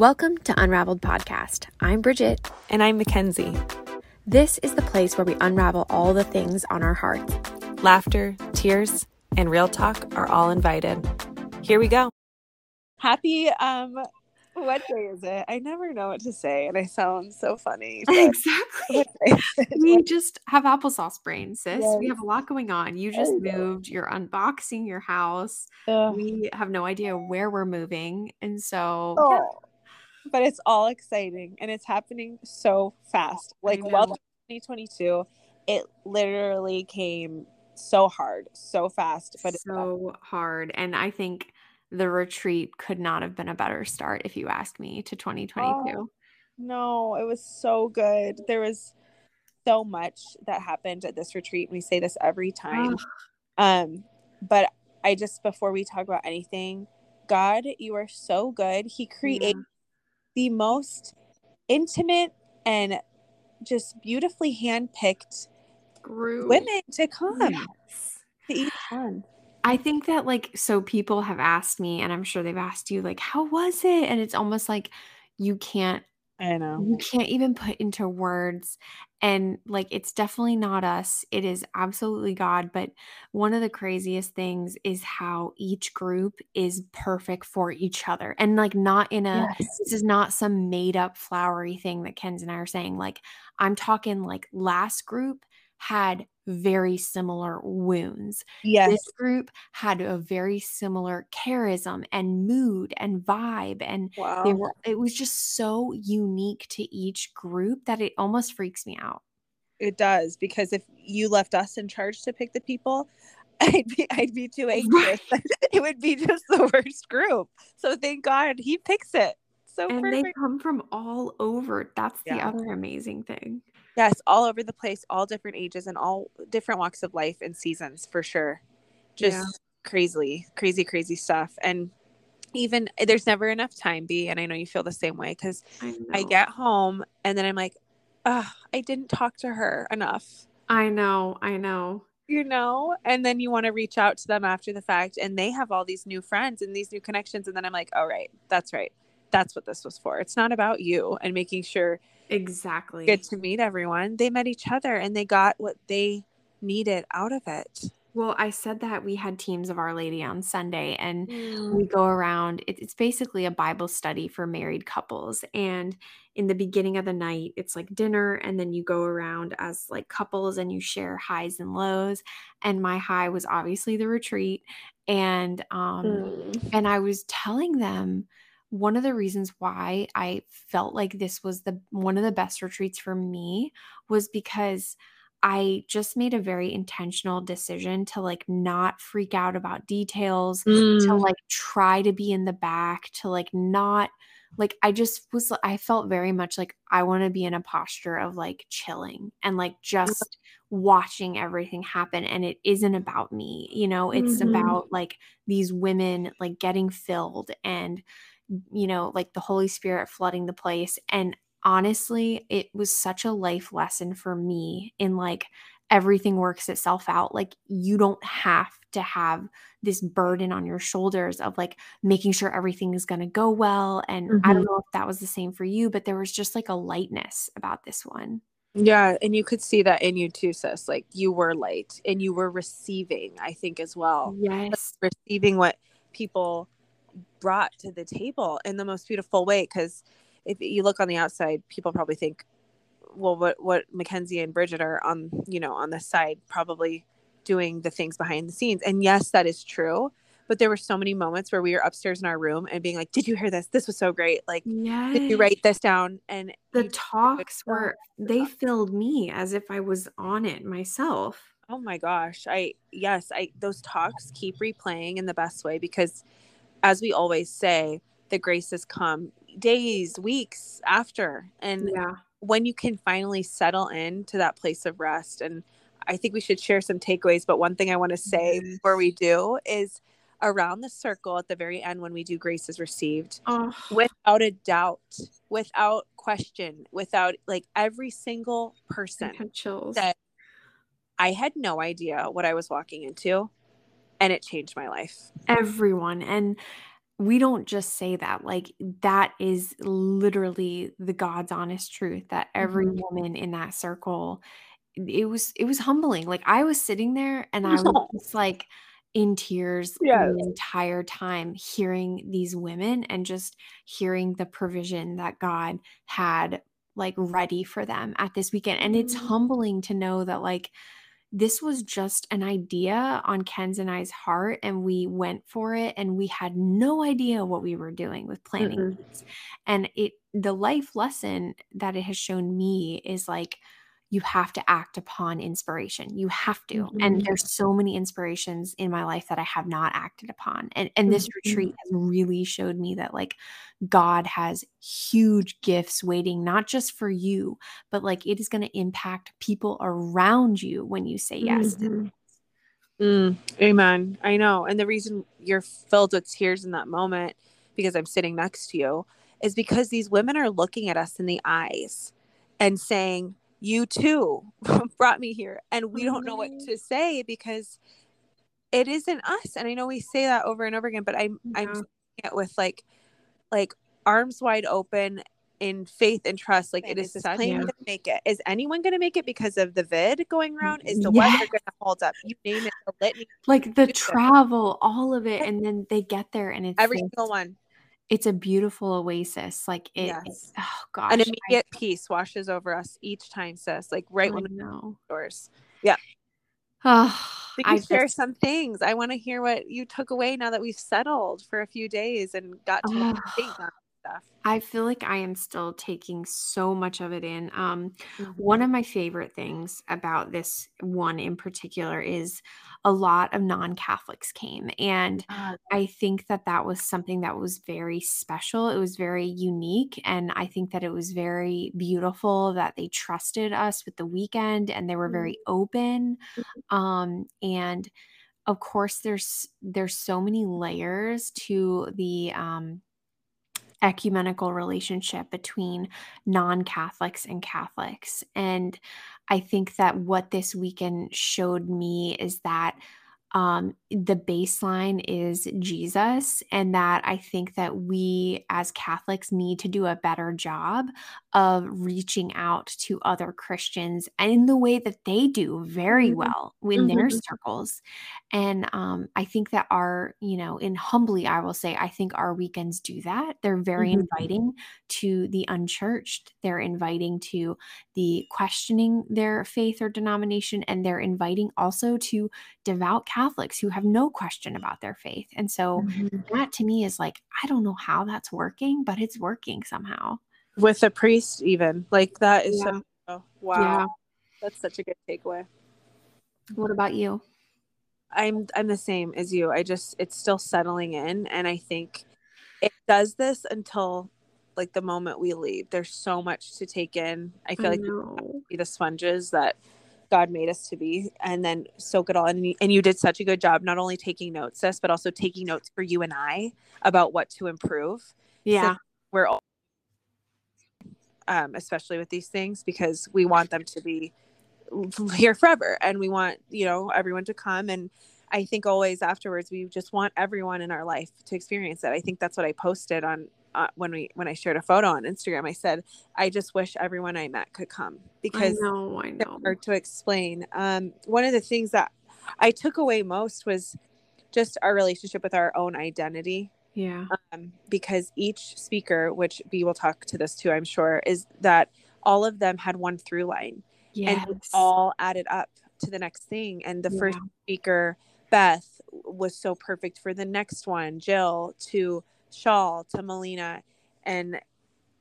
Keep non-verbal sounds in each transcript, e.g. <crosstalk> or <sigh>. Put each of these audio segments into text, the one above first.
Welcome to Unraveled Podcast. I'm Bridget. And I'm Mackenzie. This is the place where we unravel all the things on our hearts. Laughter, tears, and real talk are all invited. Here we go. Happy um what day is it? I never know what to say and I sound so funny. <laughs> Exactly. we just have applesauce brain, sis. Yes. We have a lot going on. You just moved, you're unboxing your house. Ugh. We have no idea where we're moving. And so oh. yeah but it's all exciting and it's happening so fast. Like welcome 2022. It literally came so hard, so fast, but so hard. And I think the retreat could not have been a better start if you ask me to 2022. Oh, no, it was so good. There was so much that happened at this retreat. We say this every time. Oh. <sighs> Um, but I just before we talk about anything, God, you are so good. He created yeah the most intimate and just beautifully handpicked group women to come yes. to eat fun. I think that like so people have asked me and I'm sure they've asked you like how was it and it's almost like you can't I know. You can't even put into words. And like, it's definitely not us. It is absolutely God. But one of the craziest things is how each group is perfect for each other. And like, not in a, yes. this is not some made up flowery thing that Kenz and I are saying. Like, I'm talking like last group had very similar wounds. Yes. This group had a very similar charism and mood and vibe. And wow. they were it was just so unique to each group that it almost freaks me out. It does, because if you left us in charge to pick the people, <laughs> I'd be I'd be too <laughs> anxious. <laughs> It would be just the worst group. So thank God he picks it. So and perfect. they come from all over. That's yeah. the other amazing thing. Yes, all over the place, all different ages and all different walks of life and seasons for sure. Just yeah. crazily, crazy, crazy stuff. And even there's never enough time, B. And I know you feel the same way because I, I, get home and then I'm like, oh, I didn't talk to her enough. I know, I know. You know, and then you want to reach out to them after the fact, and they have all these new friends and these new connections. And then I'm like, all right, that's right. That's what this was for. It's not about you and making sure Exactly. Get to meet everyone. They met each other and they got what they needed out of it. Well, I said that we had teams of Our Lady on Sunday, and mm. we go around. It, it's basically a Bible study for married couples. And in the beginning of the night, it's like dinner, and then you go around as like couples and you share highs and lows. And my high was obviously the retreat, and um, mm. and I was telling them one of the reasons why I felt like this was the one of the best retreats for me was because I just made a very intentional decision to like not freak out about details, mm. to like try to be in the back, to like not like I just was I felt very much like I want to be in a posture of like chilling and like just watching everything happen and it isn't about me, you know, it's mm-hmm. about like these women like getting filled and you know, like the Holy Spirit flooding the place. And honestly, it was such a life lesson for me in like everything works itself out. Like you don't have to have this burden on your shoulders of like making sure everything is going to go well. And mm-hmm. I don't mm-hmm. know if that was the same for you, but there was just like a lightness about this one. Yeah, and you could see that in you too, sis. Like you were light and you were receiving, I think, as well. Yes. Like, receiving what people brought to the table in the most beautiful way because if you look on the outside people probably think well what what mackenzie and bridget are on you know on the side probably doing the things behind the scenes. And yes that is true but there were so many moments where we were upstairs in our room and being like did you hear this? This was so great. Like yes. did you write this down? And the talks <laughs> oh were they filled me as if i was on it myself. Oh my gosh. I yes i those talks keep replaying in the best way because as we always say, the graces come days, weeks after. And yeah. when you can finally settle in to that place of rest. And I think we should share some takeaways. But one thing I want to say yes. before we do is around the circle at the very end when we do graces received, oh. without a doubt, without question, without like every single person that I had no idea what I was walking into and it changed my life. Everyone. And we don't just say that. Like that is literally the God's honest truth that every Mhm. woman in that circle it was it was humbling. Like I was sitting there and I was <laughs> just like in tears Yes. the entire time hearing these women and just hearing the provision that God had like ready for them at this weekend. And it's Mhm. humbling to know that like this was just an idea on Kenz and I's heart, and we went for it, and we had no idea what we were doing with planning things. And it the life lesson that it has shown me is like you have to act upon inspiration. You have to. And Mhm. there's so many inspirations in my life that I have not acted upon. And and this Mhm. retreat has really showed me that like God has huge gifts waiting not just for you, but like it is going to impact people around you when you say yes. Mhm. Mm, amen. I know. And the reason you're filled with tears in that moment, because I'm sitting next to you, is because these women are looking at us in the eyes and saying, You too <laughs> brought me here. And we don't know what to mm-hmm. say because it isn't us. And I know we say that over and over again, but I'm I'm saying it with like like arms wide open in faith and trust. Like it is this plane Yeah. gonna make it? Is anyone gonna make it because of the vid going mm-hmm. around? Is the weather Yes. gonna hold up? You name it, the litany, Like the travel, all of it. And then they get there and it's every single one. It's a beautiful oasis. Like it, Yes. oh gosh. An I- immediate peace washes over us each time, sis. Like right I when the know. <laughs> doors. Oh, Did you I share just, some things? I want to hear what you took away now that we've settled for a few days and got to Oh. think on stuff. I feel like I am still taking so much of it in. Um, Mm-hmm. one of my favorite things about this one in particular is a lot of non-Catholics came, and Ah, I think that that was something that was very special. It was very unique, and I think that it was very beautiful that they trusted us with the weekend and they were very open. Um, and of course, there's there's so many layers to the um, ecumenical relationship between non-Catholics and Catholics. And I think that what this weekend showed me is that um, the baseline is Jesus, and that I think that we as Catholics need to do a better job of reaching out to other Christians and in the way that they do very Mhm. well in their Mhm. circles. And um, I think that our, you know, in humbly, I will say, I think our weekends do that. They're very Mhm. inviting to the unchurched, they're inviting to the questioning their faith or denomination, and they're inviting also to devout Catholics who have no question about their faith. And so Mhm. that to me is like, I don't know how that's working, but it's working somehow. With a priest, even like that is Yeah. so oh, wow. Yeah. That's such a good takeaway. What about you? I'm I'm the same as you. I just it's still settling in and I think it does this until like the moment we leave. There's so much to take in. I feel like we be the sponges that God made us to be and then soak it all in. And you, and you did such a good job not only taking notes, sis, but also taking notes for you and I about what to improve. Yeah. We're all um, especially with these things because we want them to be here forever and we want you know everyone to come and i think always afterwards we just want everyone in our life to experience it i think that's what i posted on uh, when we when i shared a photo on instagram i said i just wish everyone i met could come I because know, I know. hard to explain um one of the things that i took away most was just our relationship with our own identity Yeah. um, because each speaker, which B will talk to this too, I'm sure, is that all of them had one through line Yes. and all added up to the next thing. And the first speaker, Beth, was so perfect for the next one, Jill, to Shawl, to Melina, and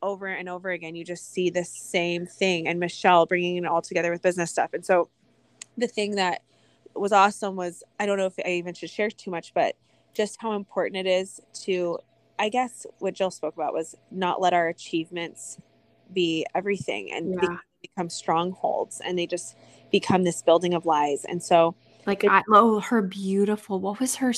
over and over again, you just see the same thing. And Michelle bringing it all together with business stuff. And so the thing that was awesome was I don't know if I even should share too much, but just how important it is to, I guess, what Jill spoke about was not let our achievements be everything and Yeah. be- become strongholds and they just become this building of lies. And so, Like I oh her beautiful what was her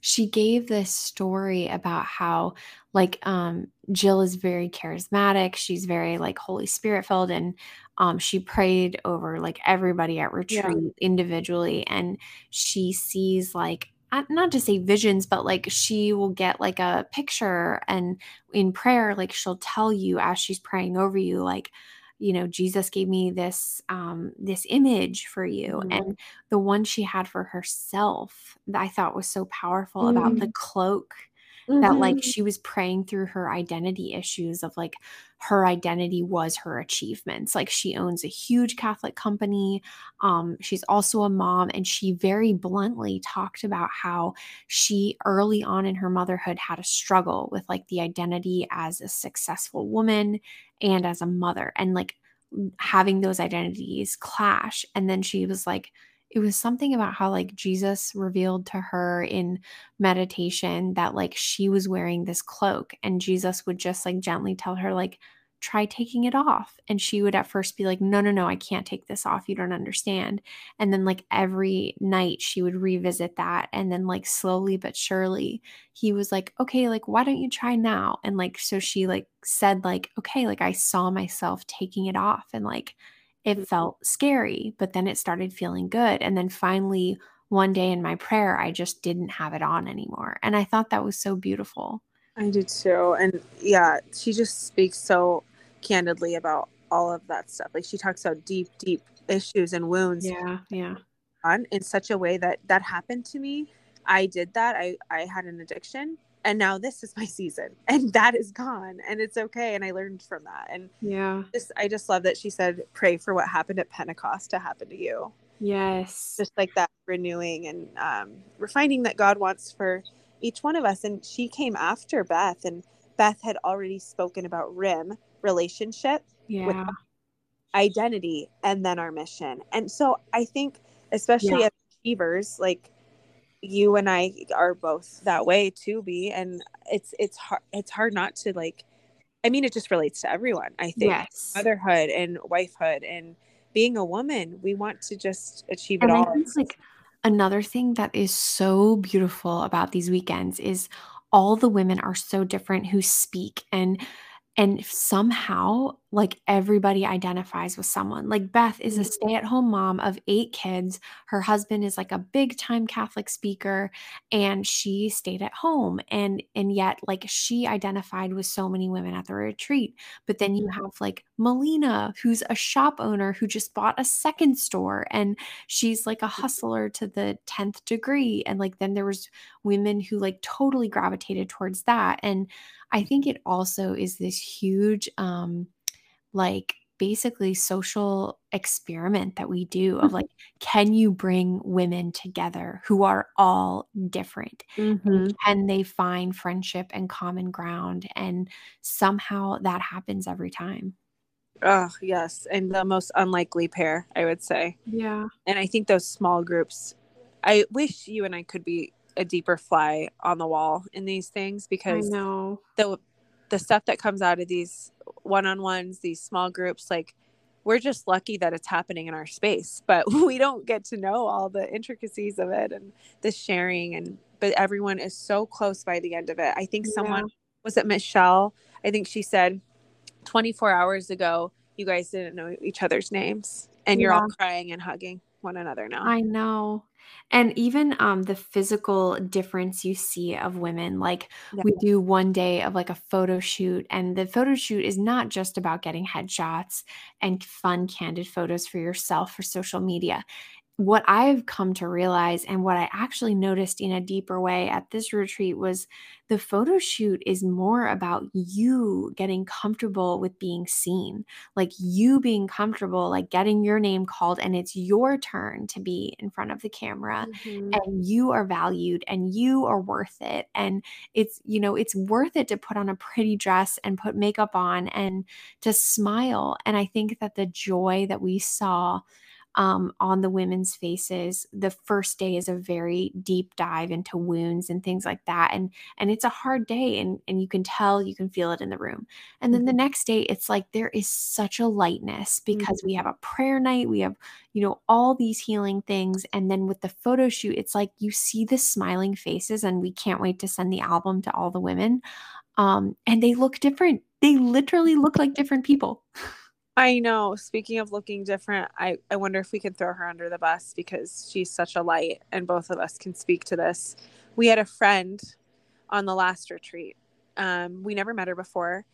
she gave this story about how like um Jill is very charismatic she's very like Holy Spirit filled and um she prayed over like everybody at retreat individually and she sees like not to say visions, but like she will get like a picture and in prayer, like she'll tell you as she's praying over you, like, you know, Jesus gave me this um this image for you. Mm-hmm. And the one she had for herself that I thought was so powerful mm-hmm. about the mm. cloak mm-hmm. that like mm-hmm. she was praying through her identity issues of like her identity was her achievements like she owns a huge catholic company um she's also a mom and she very bluntly talked about how she early on in her motherhood had a struggle with like the identity as a successful woman and as a mother and like having those identities clash and then she was like it was something about how like Jesus revealed to her in meditation that like she was wearing this cloak and Jesus would just like gently tell her like try taking it off. And she would at first be like no no no I can't take this off. You don't understand. And then like every night she would revisit that and then like slowly but surely he was like okay like why don't you try now? And like so she like said like okay like I saw myself taking it off. And like it felt scary, but then it started feeling good. And then finally, one day in my prayer, I just didn't have it on anymore. And I thought that was so beautiful. I did too. And yeah, she just speaks so candidly about all of that stuff. Like she talks about deep, deep issues and wounds. Yeah. Yeah. On in such a way that that happened to me. I did that. I, I had an addiction and now this is my season and that is gone and it's okay and i learned from that and yeah just i just love that she said pray for what happened at pentecost to happen to you yes just like that renewing and um, refining that god wants for each one of us and she came after beth and beth had already spoken about rim relationship yeah. with identity and then our mission and so i think especially yeah. as achievers like you and I are both that way too, be and it's it's hard it's hard not to like I mean it just relates to everyone, I think. Yes. Motherhood and wifehood and being a woman, we want to just achieve it and all. like another thing that is so beautiful about these weekends is all the women are so different who speak and and somehow like everybody identifies with someone like beth is a mm-hmm. stay-at-home mom of eight kids her husband is like a big time catholic speaker and she stayed at home and and yet like she identified with so many women at the retreat but then you mm-hmm. have like melina who's a shop owner who just bought a second store and she's like a mm-hmm. hustler to the 10th degree and like then there was women who like totally gravitated towards that and I think it also is this huge, um, like basically social experiment that we do of mm-hmm. like can you bring women together who are all different? Mm-hmm. can they find friendship and common ground? And somehow that happens every time. Oh yes and the most unlikely pair i would say. Yeah. And i think those small groups i wish you and i could be a deeper fly on the wall in these things because I know. the the stuff that comes out of these one-on-ones, these small groups, like we're just lucky that it's happening in our space, but <laughs> we don't get to know all the intricacies of it and the sharing and but everyone is so close by the end of it. I think someone yeah. was it Michelle? I think she said 24 hours ago you guys didn't know each other's names and you're all crying and hugging one another now. I know. And even um the physical difference you see of women, like yeah. we do one day of like a photo shoot, and the photo shoot is not just about getting headshots and fun, candid photos for yourself for social media what I've come to realize and what I actually noticed in a deeper way at this retreat was the photo shoot is more about you getting comfortable with being seen, like you being comfortable, like getting your name called, and it's your turn to be in front of the camera, mm-hmm. and you are valued and you are worth it. And it's, you know, it's worth it to put on a pretty dress and put makeup on and to smile. And I think that the joy that we saw um, on the women's faces. The first day is a very deep dive into wounds and things like that, and and it's a hard day, and and you can tell, you can feel it in the room. And then the mm-hmm. next day, it's like there is such a lightness because mm-hmm. we have a prayer night, we have you know all these healing things, and then with the photo shoot, it's like you see the smiling faces, and we can't wait to send the album to all the women. Um, and they look different. They literally look like different people. <laughs> I know. Speaking of looking different, I, I wonder if we can throw her under the bus because she's such a light and both of us can speak to this. We had a friend on the last retreat. Um, we never met her before.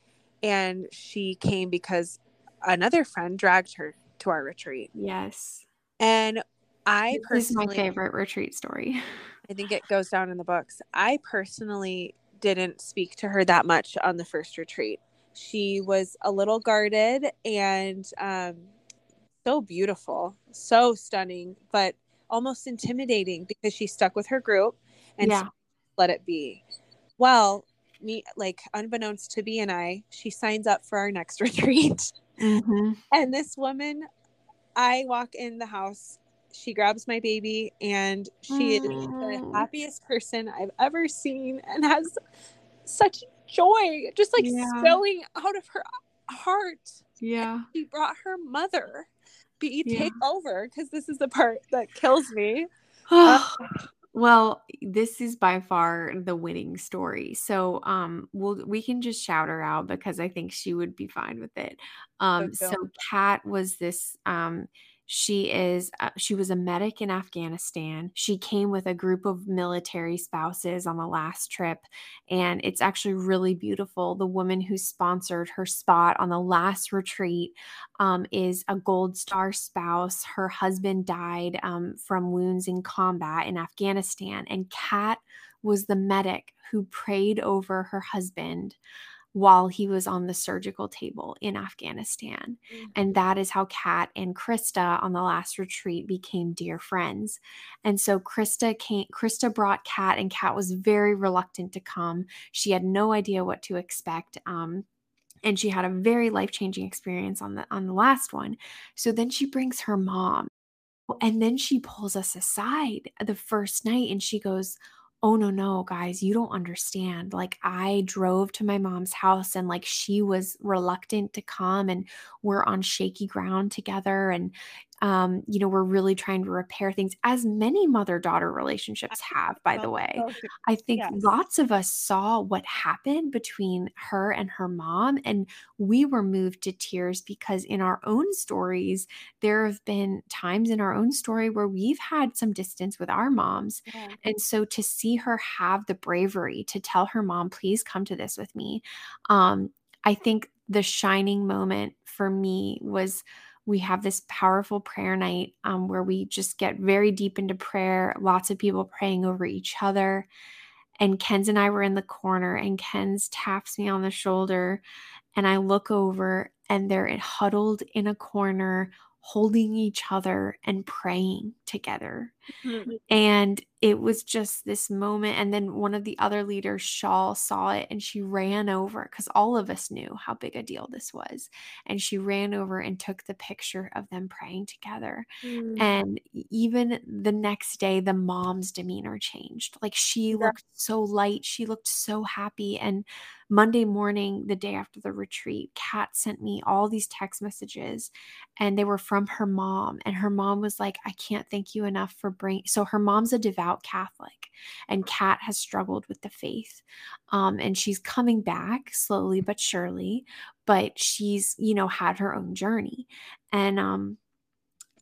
And she came because another friend dragged her to our retreat. Yes. And I this personally, is my favorite retreat story. <laughs> I think it goes down in the books. I personally didn't speak to her that much on the first retreat. She was a little guarded and um, so beautiful, so stunning, but almost intimidating because she stuck with her group and yeah. let it be. Well, me like unbeknownst to B and I, she signs up for our next <laughs> retreat. Mm-hmm. And this woman, I walk in the house, she grabs my baby, and she mm. is the mm. happiest person I've ever seen and has such joy just like yeah. spilling out of her heart. Yeah. And she brought her mother. Be yeah. take over because this is the part that kills me. <sighs> uh, well, this is by far the winning story. So um we'll we can just shout her out because I think she would be fine with it. Um so Kat was this um she is uh, she was a medic in Afghanistan. She came with a group of military spouses on the last trip and it's actually really beautiful. The woman who sponsored her spot on the last retreat um, is a gold star spouse. Her husband died um, from wounds in combat in Afghanistan and Kat was the medic who prayed over her husband while he was on the surgical table in Afghanistan. Mm-hmm. And that is how Kat and Krista on the last retreat became dear friends. And so Krista came Krista brought Kat and Kat was very reluctant to come. She had no idea what to expect. Um, and she had a very life-changing experience on the on the last one. So then she brings her mom. And then she pulls us aside the first night and she goes, oh no no guys you don't understand. Like i drove to my mom's house and like she was reluctant to come and we're on shaky ground together and um, you know, we're really trying to repair things, as many mother daughter relationships have, by the way. I think yes. lots of us saw what happened between her and her mom, and we were moved to tears because in our own stories, there have been times in our own story where we've had some distance with our moms. Yeah. And so to see her have the bravery to tell her mom, please come to this with me, um, I think the shining moment for me was we have this powerful prayer night um, where we just get very deep into prayer, lots of people praying over each other. And Kenz and I were in the corner, and Kenz taps me on the shoulder, and I look over, and they're huddled in a corner, holding each other and praying together. Mm-hmm. <laughs> And it was just this moment. And then one of the other leaders, Shawl, saw it and she ran over because all of us knew how big a deal this was. And she ran over and took the picture of them praying together. Mm. And even the next day, the mom's demeanor changed. Like she yeah. looked so light, she looked so happy. And Monday morning, the day after the retreat, Kat sent me all these text messages and they were from her mom. And her mom was like, I can't thank you enough for bringing. So her mom's a devout Catholic and Kat has struggled with the faith. Um, and she's coming back slowly but surely, but she's, you know, had her own journey. And, um,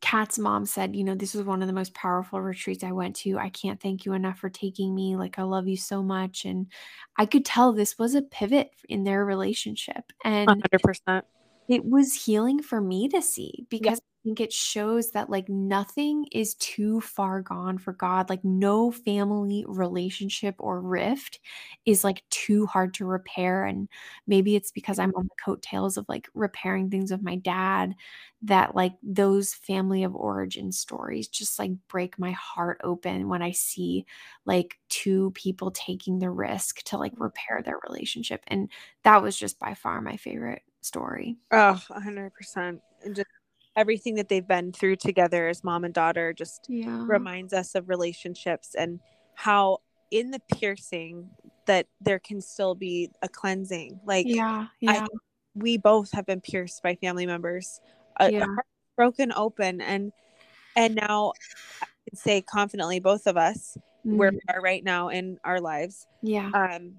Kat's mom said, You know, this was one of the most powerful retreats I went to. I can't thank you enough for taking me. Like, I love you so much. And I could tell this was a pivot in their relationship. And 100%. It was healing for me to see because I think it shows that like nothing is too far gone for God. Like no family relationship or rift is like too hard to repair. And maybe it's because I'm on the coattails of like repairing things with my dad that like those family of origin stories just like break my heart open when I see like two people taking the risk to like repair their relationship. And that was just by far my favorite story. Oh, 100%. And just everything that they've been through together as mom and daughter just yeah. reminds us of relationships and how in the piercing that there can still be a cleansing like yeah, yeah. I, we both have been pierced by family members a, yeah. a broken open and and now i can say confidently both of us mm. where we are right now in our lives yeah um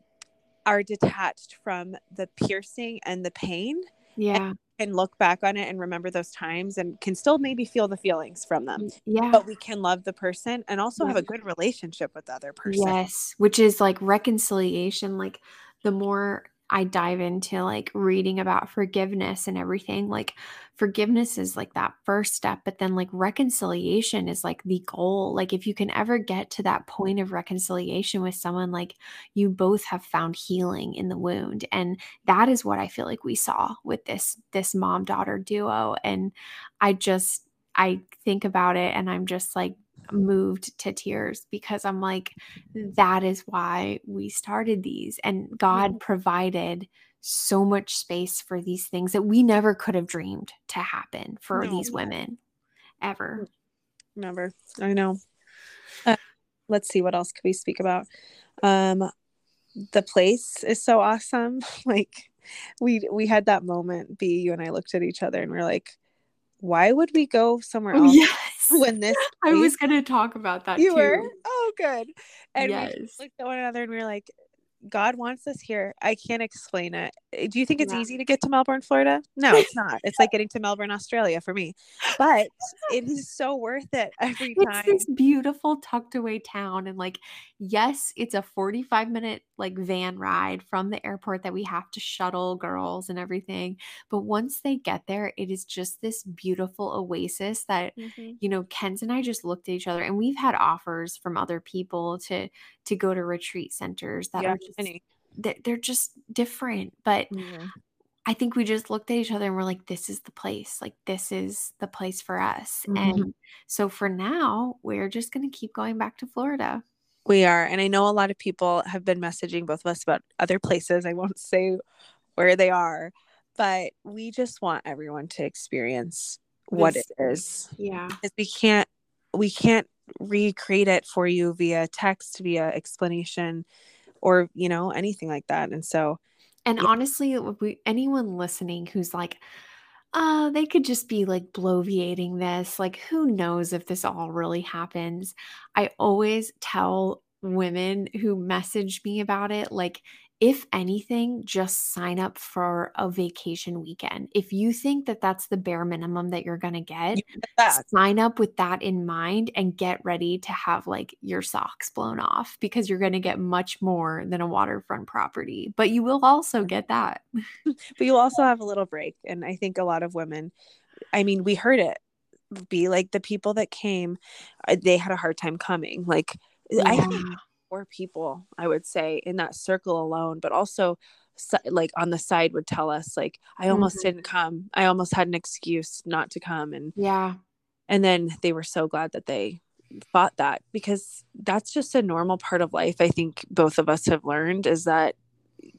are detached from the piercing and the pain Yeah. And look back on it and remember those times and can still maybe feel the feelings from them. Mm, yeah. But we can love the person and also yeah. have a good relationship with the other person. Yes. Which is like reconciliation. Like the more I dive into like reading about forgiveness and everything. Like forgiveness is like that first step, but then like reconciliation is like the goal. Like if you can ever get to that point of reconciliation with someone, like you both have found healing in the wound. And that is what I feel like we saw with this this mom daughter duo. And I just I think about it and I'm just like moved to tears because I'm like, that is why we started these. And God provided so much space for these things that we never could have dreamed to happen for no. these women ever. Never. I know. Uh, let's see what else could we speak about. Um the place is so awesome. <laughs> like we we had that moment be you and I looked at each other and we're like why would we go somewhere <laughs> else yes. <laughs> when this I was going to talk about that you too. were oh good and yes. we looked at one another and we were like God wants us here. I can't explain it. Eh, do you think it's easy to get to Melbourne, Florida? No, it's not. it's like getting to Melbourne, Australia for me. But <laughs> it is so worth it every time. It's this beautiful tucked away town. And like, yes, it's a 45 minute like van ride from the airport that we have to shuttle girls and everything. But once they get there, it is just this beautiful oasis that, mm-hmm. you know, Kenz and I just looked at each other and we've had offers from other people to to go to retreat centers that yeah, are just they're, they're just different but mm-hmm. i think we just looked at each other and we're like this is the place. Like this is the place for us. Mm-hmm. and so for now we're just going to keep going back to florida. We are and i know a lot of people have been messaging both of us about other places. I won't say where they are but we just want everyone to experience this, what it is. Yeah. Because we can't we can't recreate it for you via text, via explanation, or you know anything like that. And so, and yeah. honestly, we, anyone listening who's like, uh, they could just be like bloviating this. Like, who knows if this all really happens? I always tell women who message me about it, like, if anything, just sign up for a vacation weekend. If you think that that's the bare minimum that you're going to get, sign up with that in mind and get ready to have like your socks blown off because you're going to get much more than a waterfront property. But you will also get that. <laughs> but you'll also have a little break. And I think a lot of women, I mean, we heard it be like the people that came, uh, they had a hard time coming. Like, yeah. I four people i would say in that circle alone but also like on the side would tell us like i almost mm-hmm. didn't come i almost had an excuse not to come and yeah and then they were so glad that they fought that because that's just a normal part of life i think both of us have learned is that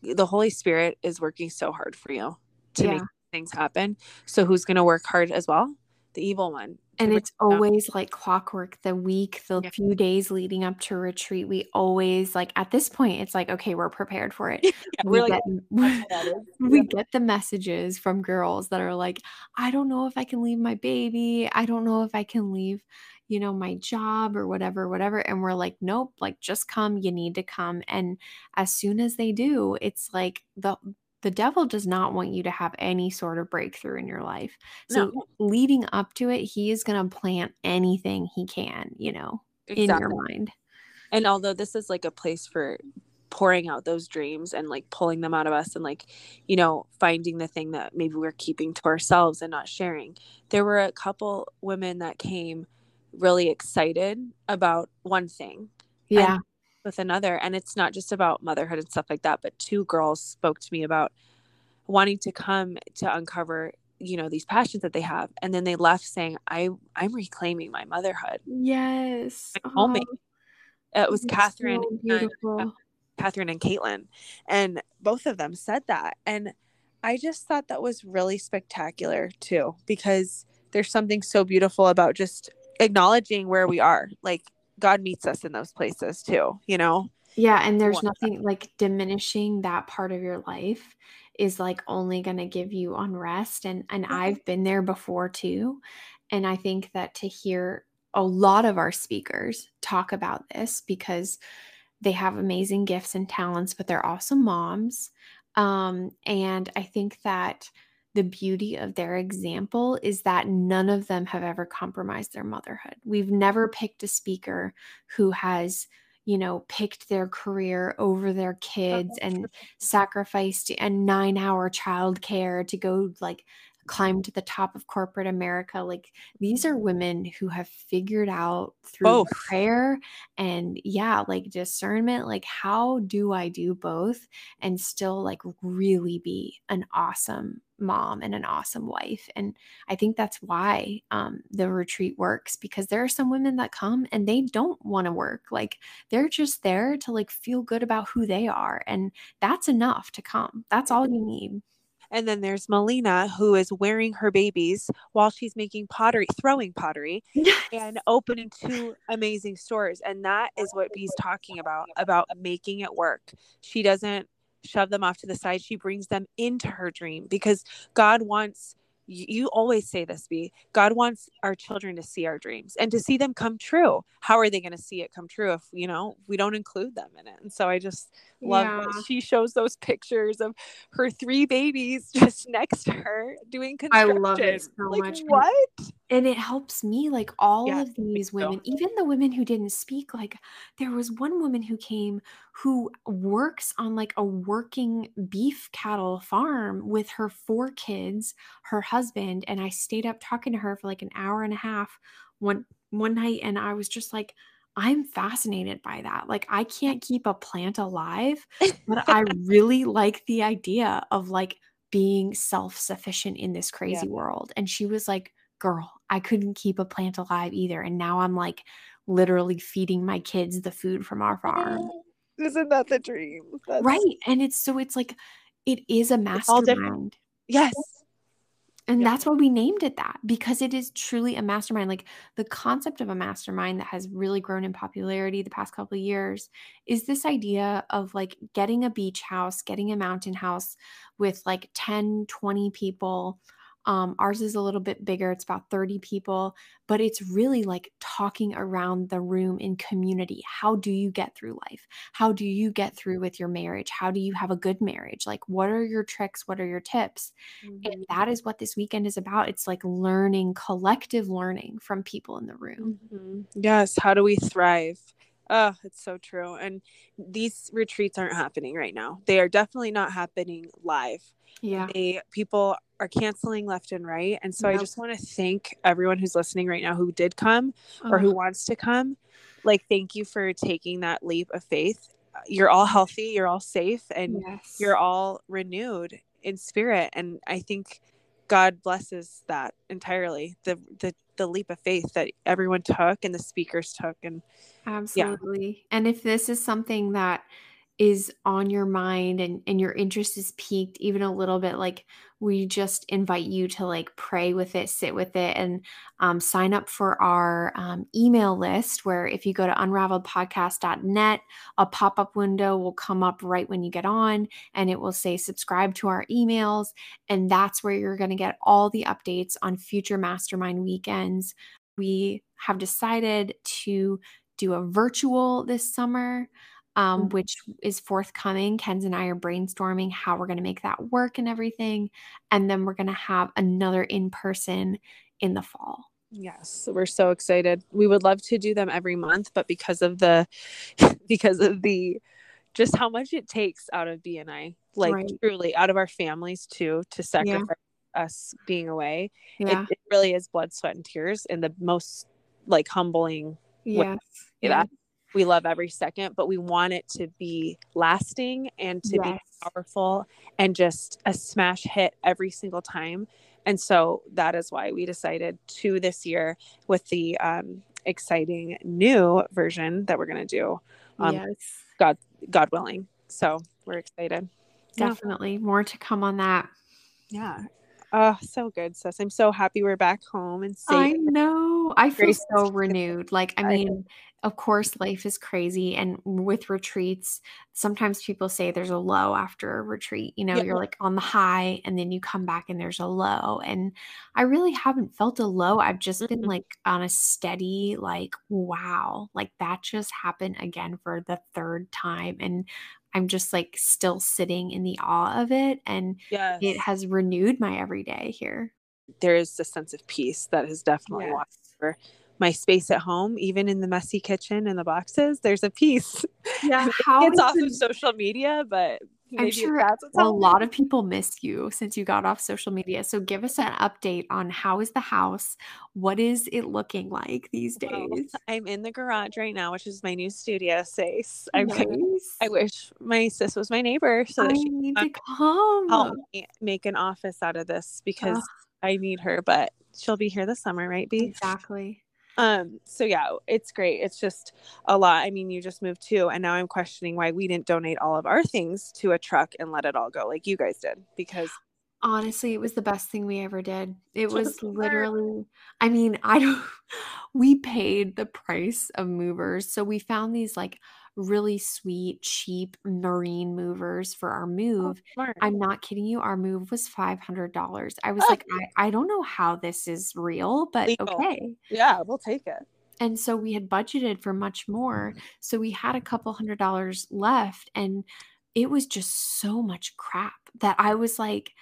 the holy spirit is working so hard for you to yeah. make things happen so who's going to work hard as well the evil one and it's always like clockwork the week the yeah. few days leading up to retreat we always like at this point it's like okay we're prepared for it <laughs> yeah, we, get, <laughs> like, <laughs> we yeah. get the messages from girls that are like i don't know if i can leave my baby i don't know if i can leave you know my job or whatever whatever and we're like nope like just come you need to come and as soon as they do it's like the the devil does not want you to have any sort of breakthrough in your life. So no. leading up to it, he is going to plant anything he can, you know, exactly. in your mind. And although this is like a place for pouring out those dreams and like pulling them out of us and like, you know, finding the thing that maybe we're keeping to ourselves and not sharing. There were a couple women that came really excited about one thing. Yeah. And with another and it's not just about motherhood and stuff like that but two girls spoke to me about wanting to come to uncover you know these passions that they have and then they left saying i i'm reclaiming my motherhood. Yes. Oh, it was catherine so and, catherine and caitlin and both of them said that and i just thought that was really spectacular too because there's something so beautiful about just acknowledging where we are like God meets us in those places too, you know? Yeah. And there's nothing like diminishing that part of your life is like only going to give you unrest. And, and mm-hmm. I've been there before too. And I think that to hear a lot of our speakers talk about this because they have amazing gifts and talents, but they're also moms. Um, and I think that the beauty of their example is that none of them have ever compromised their motherhood. We've never picked a speaker who has you know, picked their career over their oh, kids and sacrificed a nine hour childcare to go like climb to the top of corporate America. Like these are women who have figured out through both. prayer and yeah, like discernment, like how do I do both and still like really be an awesome mom and an awesome wife. And I think that's why um, the retreat works because there are some women that come and they don't want to work. Like they're just there to like feel good about who they are. And that's enough to come. That's all you need. And then there's Melina, who is wearing her babies while she's making pottery, throwing pottery, <laughs> yes. and opening two amazing stores. And that is what Bee's talking about, about making it work. She doesn't shove them off to the side. She brings them into her dream because God wants you always say this be god wants our children to see our dreams and to see them come true how are they going to see it come true if you know we don't include them in it and so i just love yeah. she shows those pictures of her three babies <laughs> just next to her doing construction. I love it so like, much. What? And it helps me, like all yeah, of these women, so. even the women who didn't speak. Like there was one woman who came who works on like a working beef cattle farm with her four kids, her husband, and I stayed up talking to her for like an hour and a half one one night, and I was just like I'm fascinated by that. Like I can't keep a plant alive, but I <laughs> really like the idea of like being self-sufficient in this crazy yeah. world. And she was like, "Girl, I couldn't keep a plant alive either." And now I'm like literally feeding my kids the food from our farm. <gasps> Isn't that the dream? That's... Right. And it's so it's like it is a mastermind. Yes. And yeah. that's why we named it that because it is truly a mastermind. Like the concept of a mastermind that has really grown in popularity the past couple of years is this idea of like getting a beach house, getting a mountain house with like 10, 20 people um, ours is a little bit bigger, it's about 30 people, but it's really like talking around the room in community. How do you get through life? How do you get through with your marriage? How do you have a good marriage? Like, what are your tricks? What are your tips? Mm-hmm. And that is what this weekend is about. It's like learning, collective learning from people in the room. Mm-hmm. Yes. How do we thrive? Oh, it's so true. And these retreats aren't happening right now. They are definitely not happening live. Yeah. They people are canceling left and right. And so yep. I just want to thank everyone who's listening right now who did come oh. or who wants to come. Like thank you for taking that leap of faith. Uh, you're all healthy, you're all safe, and yes. you're all renewed in spirit. And I think God blesses that entirely. The the the leap of faith that everyone took and the speakers took and absolutely. Yeah. And if this is something that is on your mind and, and your interest is piqued even a little bit like we just invite you to like pray with it sit with it and um, sign up for our um, email list where if you go to unraveledpodcast.net a pop-up window will come up right when you get on and it will say subscribe to our emails and that's where you're going to get all the updates on future mastermind weekends. We have decided to do a virtual this summer um, mm-hmm. which is forthcoming. Kenz and I are brainstorming how we're going to make that work and everything. And then we're going to have another in person in the fall. Yes, we're so excited. We would love to do them every month, but because of the, <laughs> because of the, just how much it takes out of BNI, like right. truly out of our families too, to sacrifice yeah. us being away. Yeah. It, it, really is blood, sweat, and tears in the most like humbling yes. way. Yeah we love every second, but we want it to be lasting and to yes. be powerful and just a smash hit every single time. And so that is why we decided to this year with the um, exciting new version that we're going to do. Um, yes. God, God willing. So we're excited. Definitely yeah. more to come on that. Yeah. Oh, so good, sis. I'm so happy we're back home and safe. I know. I feel so <laughs> renewed. Like, I mean, of course, life is crazy. And with retreats, sometimes people say there's a low after a retreat. You know, yeah. you're like on the high and then you come back and there's a low. And I really haven't felt a low. I've just mm-hmm. been like on a steady, like, wow, like that just happened again for the third time. And I'm just like still sitting in the awe of it. And yes. it has renewed my everyday here. There is a sense of peace that has definitely yes. walked over my space at home, even in the messy kitchen and the boxes, there's a peace. <laughs> Yeah. How it's off of social media, but I'm sure a lot of people miss you since you got off social media. So give us an update on how is the house? What is it looking like these days? Well, I'm in the garage right now, which is my new studio space. Nice. I wish my sis was my neighbor so that I she need to come help me make an office out of this because I need her. But she'll be here this summer, right? B exactly um so yeah it's great. It's just a lot. I mean you just moved too and now i'm questioning why we didn't donate all of our things to a truck and let it all go like you guys did because honestly it was the best thing we ever did. It was literally i mean i don't <laughs> we paid the price of movers so we found these like really sweet, cheap marine movers for our oh, move. Oh, I'm not kidding you. Our move was $500. I was like, I, I don't know how this is real, but Legal. okay. Yeah, we'll take it. And so we had budgeted for much more. Mm. So we had a couple hundred dollars left. And it was just so much crap that I was like,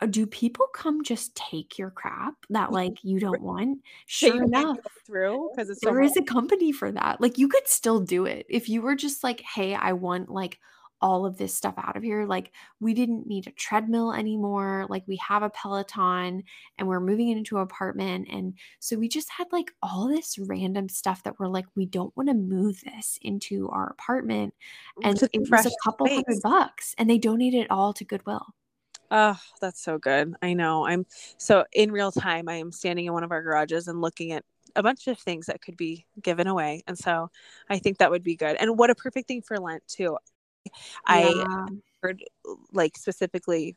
Uh, do people come just take your crap that mm-hmm. like you don't want? Sure enough, through because it's there is a company for that. Like you could still do it if you were just like, hey, I want like all of this stuff out of here. Like we didn't need a treadmill anymore. Like we have a Peloton and we're moving into an apartment. And so we just had like all this random stuff that we're like, we don't want to move this into our apartment. And it was a couple space. hundred bucks and they donated it all to Goodwill. Oh, that's so good. I know. I'm so in real time, I am standing in one of our garages and looking at a bunch of things that could be given away. And so I think that would be good. And what a perfect thing for Lent, too. Yeah. I heard, like, specifically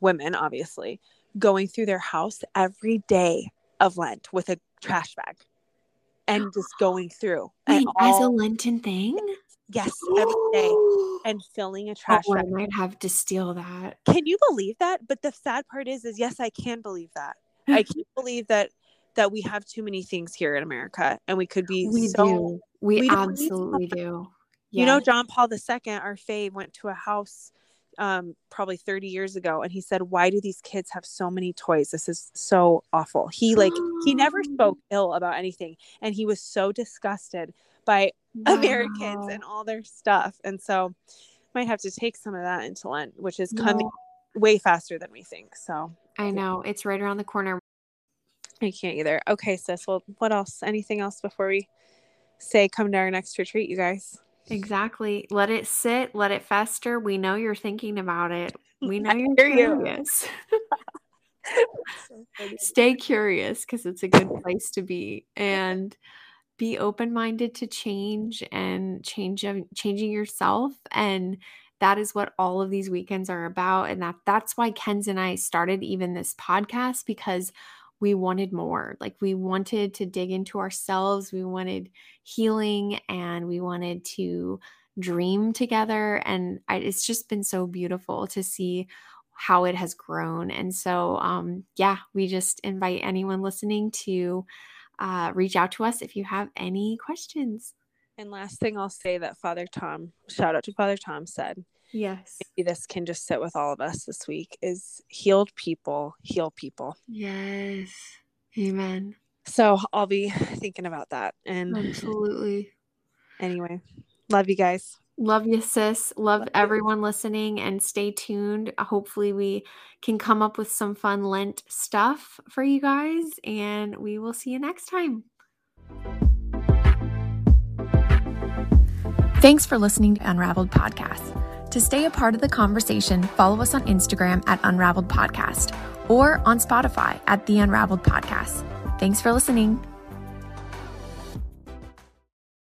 women, obviously, going through their house every day of Lent with a trash bag and just going through. Wait, all, as a Lenten thing? Yes, every day. <gasps> And filling a trash oh, bag. I might have to steal that. Can you believe that? But the sad part is, is yes, I can believe that. I <laughs> can't believe that that we have too many things here in America and we could be we so do. We, we absolutely do. Yes. You know, John Paul II, our fave, went to a house um, probably 30 years ago and he said why do these kids have so many toys this is so awful he like he never <gasps> spoke ill about anything and he was so disgusted by wow. Americans and all their stuff. And so might have to take some of that into Lent, which is coming no. way faster than we think. So I know it's right around the corner. I can't either. Okay, sis. Well, what else? Anything else before we say come to our next retreat, you guys? Exactly. Let it sit, let it fester. We know you're thinking about it. We know you're curious. You. <laughs> Stay curious because it's a good place to be. And be open-minded to change and change changing yourself and that is what all of these weekends are about and that that's why Kenz and I started even this podcast because we wanted more. Like we wanted to dig into ourselves we wanted healing and we wanted to dream together and I, it's just been so beautiful to see how it has grown and so um yeah we just invite anyone listening to uh, reach out to us if you have any questions. And last thing I'll say that Father Tom, shout out to Father Tom, said, Yes. Maybe this can just sit with all of us this week is healed people, heal people. Yes. Amen. So I'll be thinking about that. And absolutely. Anyway, love you guys. Love you, sis. Love, Love everyone listening and stay tuned. Hopefully, we can come up with some fun Lent stuff for you guys, and we will see you next time. Thanks for listening to Unraveled Podcast. To stay a part of the conversation, follow us on Instagram at Unraveled Podcast or on Spotify at The Unraveled Podcast. Thanks for listening.